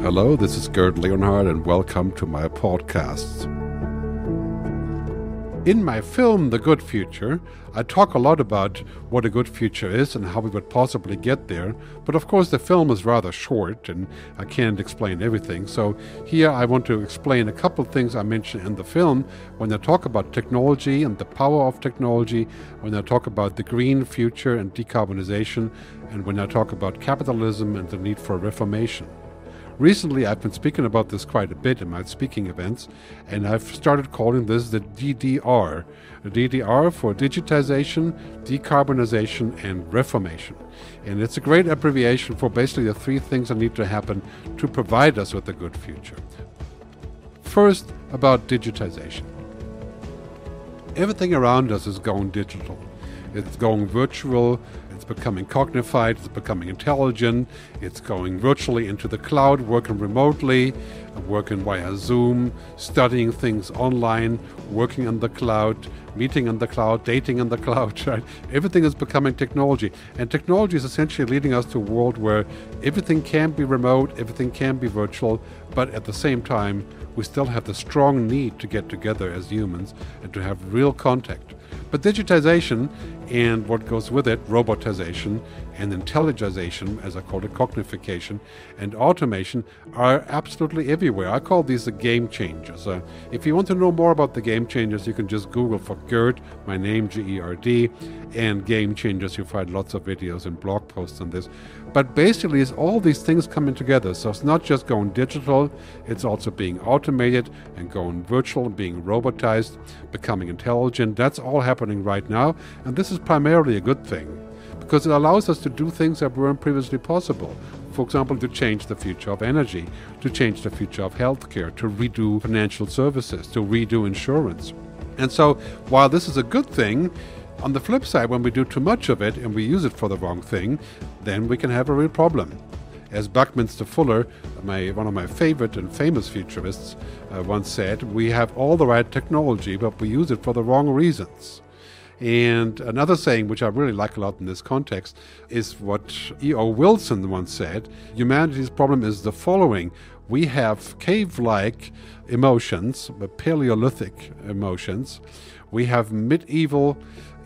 Hello, this is Gerd Leonhard, and welcome to my podcasts. In my film, The Good Future, I talk a lot about what a good future is and how we would possibly get there, but of course the film is rather short and I can't explain everything. So here I want to explain a couple things I mentioned in the film when I talk about technology and the power of technology, when I talk about the green future and decarbonization, and when I talk about capitalism and the need for reformation. Recently, I've been speaking about this quite a bit in my speaking events, and I've started calling this the DDR. DDR for digitization, decarbonization, and reformation. And it's a great abbreviation for basically the three things that need to happen to provide us with a good future. First, about digitization. Everything around us is going digital. It's going virtual, it's becoming cognified, it's becoming intelligent, it's going virtually into the cloud, working remotely, working via Zoom, studying things online, working on the cloud, meeting on the cloud, dating on the cloud, right? Everything is becoming technology. And technology is essentially leading us to a world where everything can be remote, everything can be virtual, but at the same time, we still have the strong need to get together as humans and to have real contact. But digitization and what goes with it, robotization and intelligization, as I call it, cognification and automation, are absolutely everywhere. I call these the game changers. Uh, if you want to know more about the game changers, you can just Google for Gerd, my name, G E R D, and game changers. You'll find lots of videos and blog posts on this. But basically, it's all these things coming together. So it's not just going digital, it's also being automated and going virtual, being robotized, becoming intelligent. That's all happening right now. And this is primarily a good thing because it allows us to do things that weren't previously possible. For example, to change the future of energy, to change the future of healthcare, to redo financial services, to redo insurance. And so, while this is a good thing, on the flip side, when we do too much of it and we use it for the wrong thing, then we can have a real problem. As Buckminster Fuller, my, one of my favorite and famous futurists, uh, once said, we have all the right technology, but we use it for the wrong reasons. And another saying, which I really like a lot in this context, is what E.O. Wilson once said humanity's problem is the following we have cave like emotions, Paleolithic emotions, we have medieval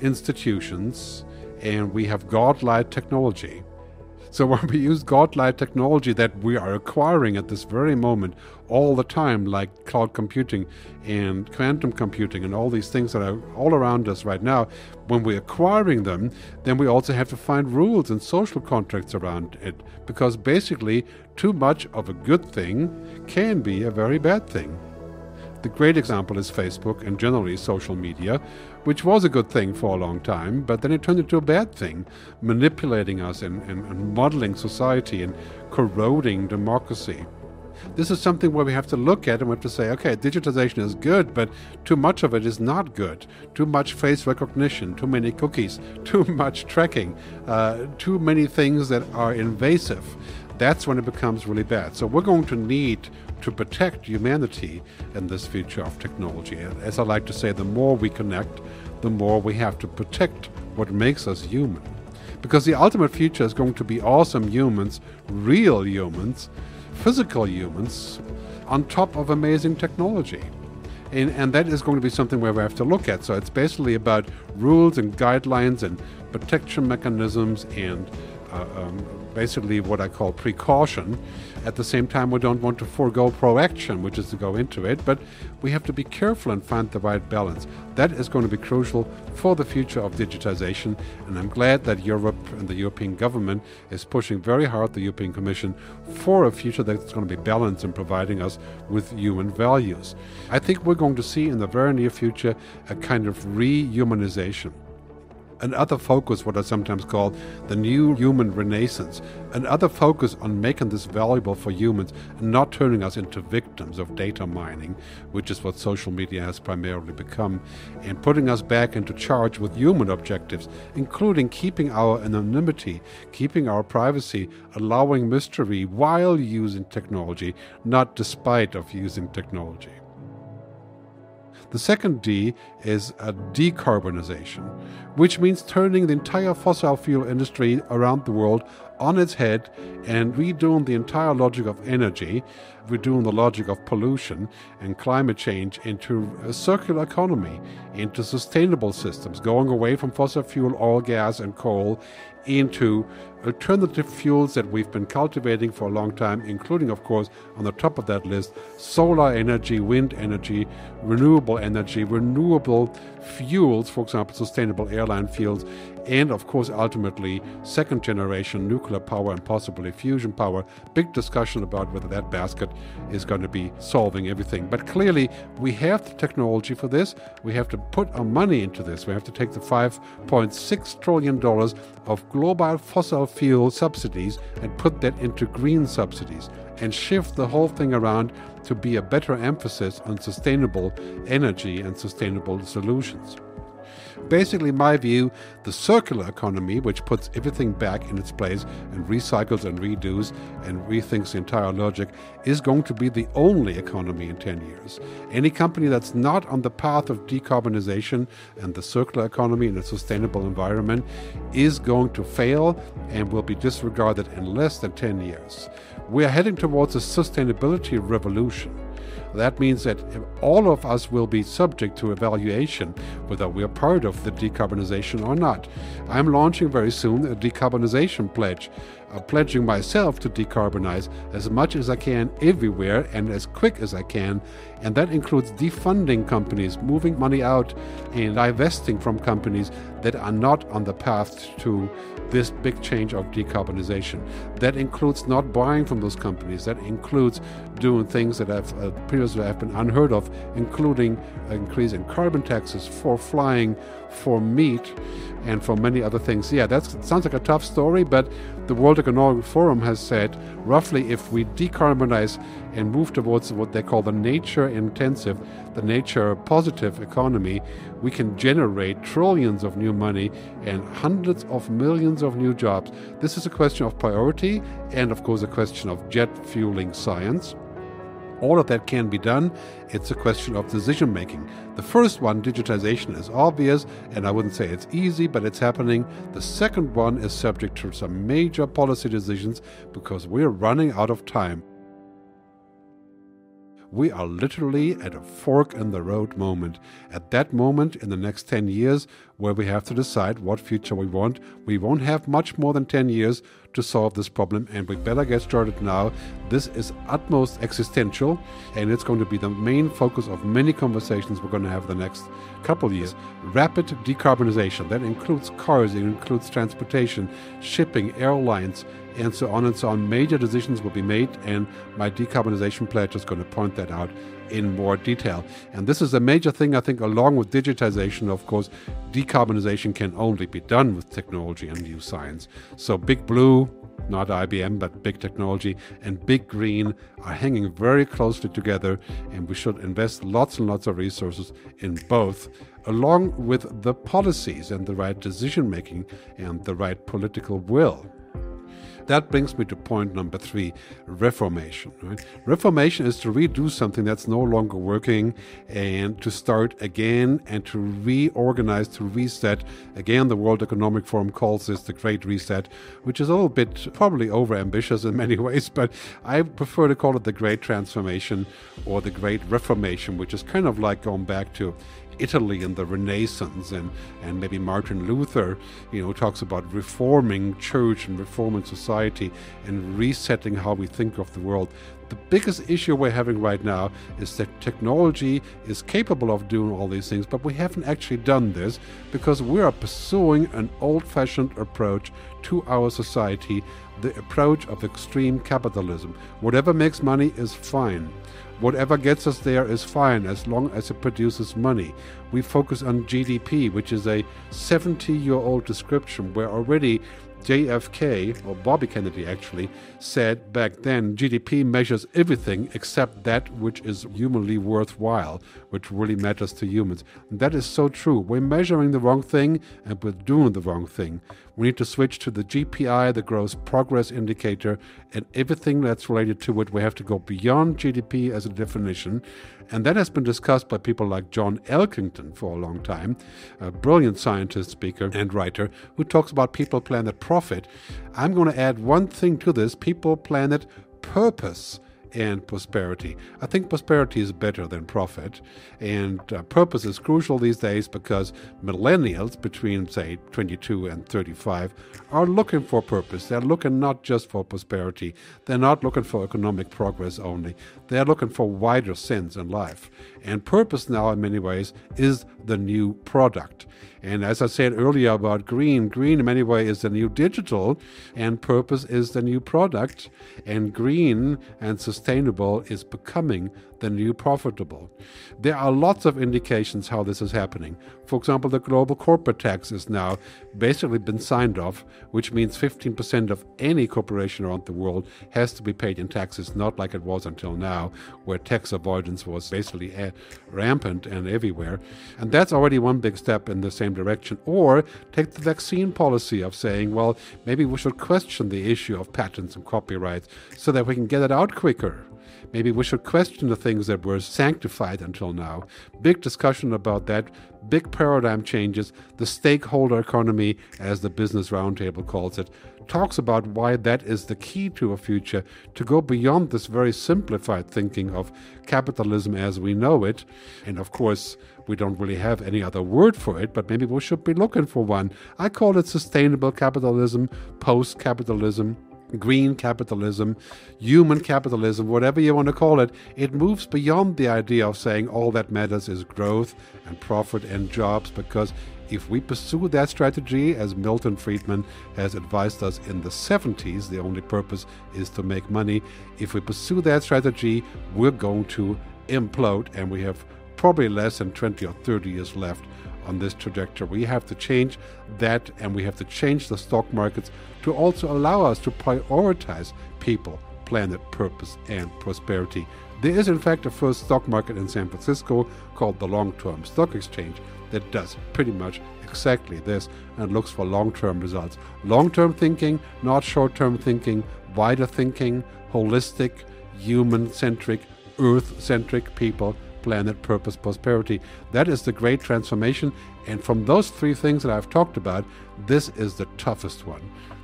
institutions, and we have godlike technology. So when we use godlike technology that we are acquiring at this very moment all the time, like cloud computing and quantum computing and all these things that are all around us right now, when we're acquiring them, then we also have to find rules and social contracts around it. Because basically, too much of a good thing can be a very bad thing. The great example is Facebook and generally social media, which was a good thing for a long time, but then it turned into a bad thing, manipulating us and, and, and modeling society and corroding democracy. This is something where we have to look at and we have to say, okay, digitization is good, but too much of it is not good. Too much face recognition, too many cookies, too much tracking, uh, too many things that are invasive. That's when it becomes really bad. So we're going to need to protect humanity in this future of technology. As I like to say, the more we connect, the more we have to protect what makes us human. Because the ultimate future is going to be awesome humans, real humans, physical humans, on top of amazing technology. And, and, that is going to be something where we have to look at. So it's basically about rules and guidelines and protection mechanisms and um, basically what I call precaution. At the same time, we don't want to forego proaction, which is to go into it, but we have to be careful and find the right balance. That is going to be crucial for the future of digitization, and I'm glad that Europe and the European government is pushing very hard, the European Commission, for a future that's going to be balanced and providing us with human values. I think we're going to see in the very near future a kind of rehumanization another focus, what I sometimes call the new human renaissance, another focus on making this valuable for humans and not turning us into victims of data mining, which is what social media has primarily become, and putting us back into charge with human objectives, including keeping our anonymity, keeping our privacy, allowing mystery while using technology, not despite of using technology. The second D is a decarbonization, which means turning the entire fossil fuel industry around the world on its head and redoing the entire logic of energy, redoing the logic of pollution and climate change into a circular economy, into sustainable systems, going away from fossil fuel, oil, gas, and coal into alternative fuels that we've been cultivating for a long time, including, of course, on the top of that list, solar energy, wind energy, renewable energy, renewable fuels, for example, sustainable airline fuels, and, of course, ultimately, second generation nuclear power and possibly fusion power. Big discussion about whether that basket is going to be solving everything. But clearly, we have the technology for this. We have to put our money into this. We have to take the $5.6 trillion of global fossil fuel subsidies and put that into green subsidies and shift the whole thing around to be a better emphasis on sustainable energy and sustainable solutions. Basically, my view, the circular economy, which puts everything back in its place and recycles and redoes and rethinks the entire logic, is going to be the only economy in 10 years. Any company that's not on the path of decarbonization and the circular economy in a sustainable environment is going to fail and will be disregarded in less than 10 years. We are heading towards a sustainability revolution. That means that all of us will be subject to evaluation whether we are part of the decarbonization or not. I'm launching very soon a decarbonization pledge, uh, pledging myself to decarbonize as much as I can everywhere and as quick as I can. And that includes defunding companies, moving money out, and divesting from companies that are not on the path to this big change of decarbonization. That includes not buying from those companies. That includes doing things that have uh, previously have been unheard of, including increase in carbon taxes for flying, for meat, and for many other things. Yeah, that sounds like a tough story, but the World Economic Forum has said roughly if we decarbonize and move towards what they call the nature intensive, the nature positive economy, we can generate trillions of new money and hundreds of millions of new jobs. This is a question of priority and, of course, a question of jet fueling science. All of that can be done. It's a question of decision making. The first one, digitization, is obvious, and I wouldn't say it's easy, but it's happening. The second one is subject to some major policy decisions because we're running out of time. We are literally at a fork in the road moment. At that moment in the next 10 years, where we have to decide what future we want, we won't have much more than 10 years to solve this problem, and we better get started now. This is utmost existential, and it's going to be the main focus of many conversations we're going to have the next couple years. Rapid decarbonization that includes cars, it includes transportation, shipping, airlines and so on and so on. Major decisions will be made, and my decarbonization pledge is going to point that out in more detail. And this is a major thing, I think, along with digitization. Of course, decarbonization can only be done with technology and new science. So, Big Blue, not IBM, but big technology, and big green are hanging very closely together, and we should invest lots and lots of resources in both, along with the policies and the right decision making and the right political will. That brings me to point number three reformation. Right? Reformation is to redo something that's no longer working and to start again and to reorganize, to reset. Again, the World Economic Forum calls this the Great Reset, which is a little bit probably overambitious in many ways, but I prefer to call it the Great Transformation or the Great Reformation, which is kind of like going back to Italy and the Renaissance, and, and maybe Martin Luther, you know, talks about reforming church and reforming society and resetting how we think of the world. The biggest issue we're having right now is that technology is capable of doing all these things, but we haven't actually done this because we are pursuing an old fashioned approach to our society, the approach of extreme capitalism. Whatever makes money is fine. Whatever gets us there is fine as long as it produces money. We focus on GDP, which is a 70 year old description where already JFK, or Bobby Kennedy actually, said back then GDP measures everything except that which is humanly worthwhile, which really matters to humans. And that is so true. We're measuring the wrong thing and we're doing the wrong thing. We need to switch to the GPI, the gross progress indicator, and everything that's related to it. We have to go beyond GDP as a definition And that has been discussed by people like John Elkington for a long time, a brilliant scientist, speaker, and writer who talks about people, planet, profit. I'm going to add one thing to this people, planet, purpose and prosperity. I think prosperity is better than profit, and uh, purpose is crucial these days because millennials between, say, 22 and 35 are looking for purpose. They're looking not just for prosperity, they're not looking for economic progress only, they're looking for wider sense in life. And purpose now, in many ways, is the new product. And as I said earlier about green, green in many ways is the new digital, and purpose is the new product. And green and sustainable is becoming the new profitable. There are lots of indications how this is happening. For example, the global corporate tax is now basically been signed off, which means 15% of any corporation around the world has to be paid in taxes, not like it was until now, where tax avoidance was basically eh, rampant and everywhere. And that's already one big step in the same direction. Or take the vaccine policy of saying, well, maybe we should question the issue of patents and copyrights so that we can get it out quicker. Maybe we should question the things that were sanctified until now. Big discussion about that, big paradigm changes. The stakeholder economy, as the Business Roundtable calls it, talks about why that is the key to a future to go beyond this very simplified thinking of capitalism as we know it. And of course, we don't really have any other word for it, but maybe we should be looking for one. I call it sustainable capitalism, post capitalism green capitalism, human capitalism, whatever you want to call it, it moves beyond the idea of saying all that matters is growth and profit and jobs because if we pursue that strategy, as Milton Friedman has advised us in the 70s, the only purpose is to make money. If we pursue that strategy, we're going to implode, and we have probably less than 20 or 30 years left on this trajectory. We have to change that and we have to change the stock markets to also allow us to prioritize people, planet, purpose, and prosperity. There is, in fact, a first stock market in San Francisco called the Long Term Stock Exchange that does pretty much exactly this and looks for long term results. Long term thinking, not short term thinking, wider thinking, holistic, human centric, earth centric people planet, purpose, prosperity. That is the great transformation. And from those three things that I've talked about, this is the toughest one.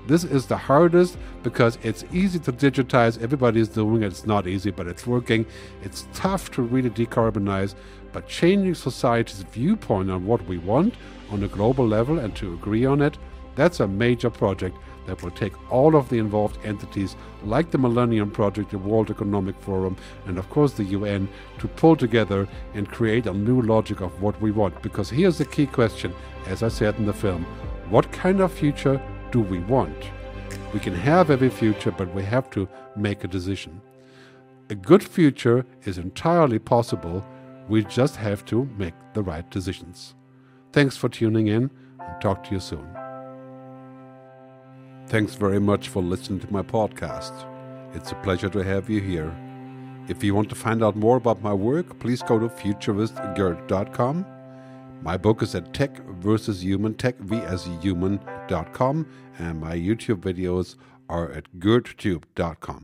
This is the hardest because it's easy to digitize. Everybody's doing it. It's not easy, but it's working. It's tough to really decarbonize. But changing society's viewpoint on what we want on a global level and to agree on it, that's a major project that will take all of the involved entities, like the Millennium Project, the World Economic Forum, and of course the UN, to pull together and create a new logic of what we want. Because here's the key question, as I said in the film what kind of future do we want? We can have every future, but we have to make a decision. A good future is entirely possible. We just have to make the right decisions. Thanks for tuning in and talk to you soon. Thanks very much for listening to my podcast. It's a pleasure to have you here. If you want to find out more about my work, please go to futuristgerd.com. My book is at Tech versus Human, techvshuman.com, and my YouTube videos are at gerdtube.com.